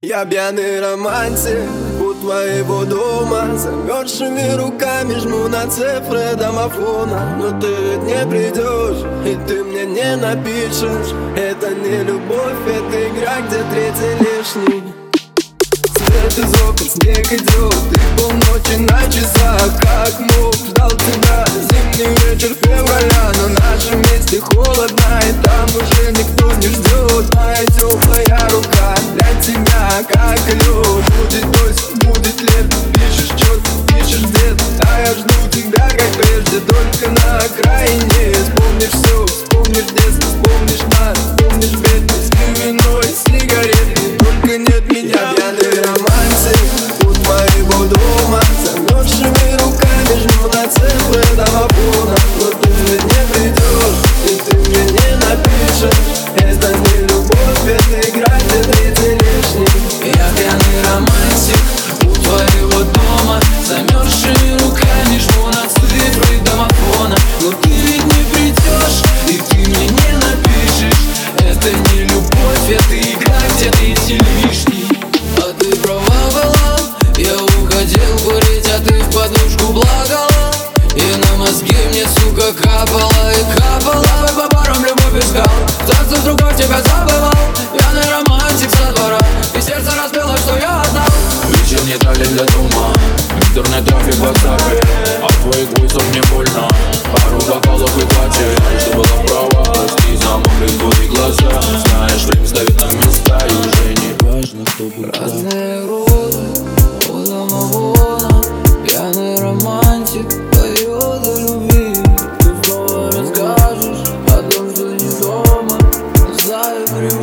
Я пьяный романтик у твоего дома. Замерзшими руками жму на цифры домофона. Но ты ведь не придешь, и ты мне не напишешь. Это не любовь, это игра, где третий лишний. Свет из окон, снег идет, ты полночи на часах. Как мог, Только на окраине Вечер не дали для дома. Интернет-трафик в WhatsApp От твоих войсов мне больно. Пару бокалов и хватит Что было права, прости за мокрые твои глаза. Знаешь, время ставит на места И уже не важно, кто будет Разные роды, у домового Пьяный романтик пьяный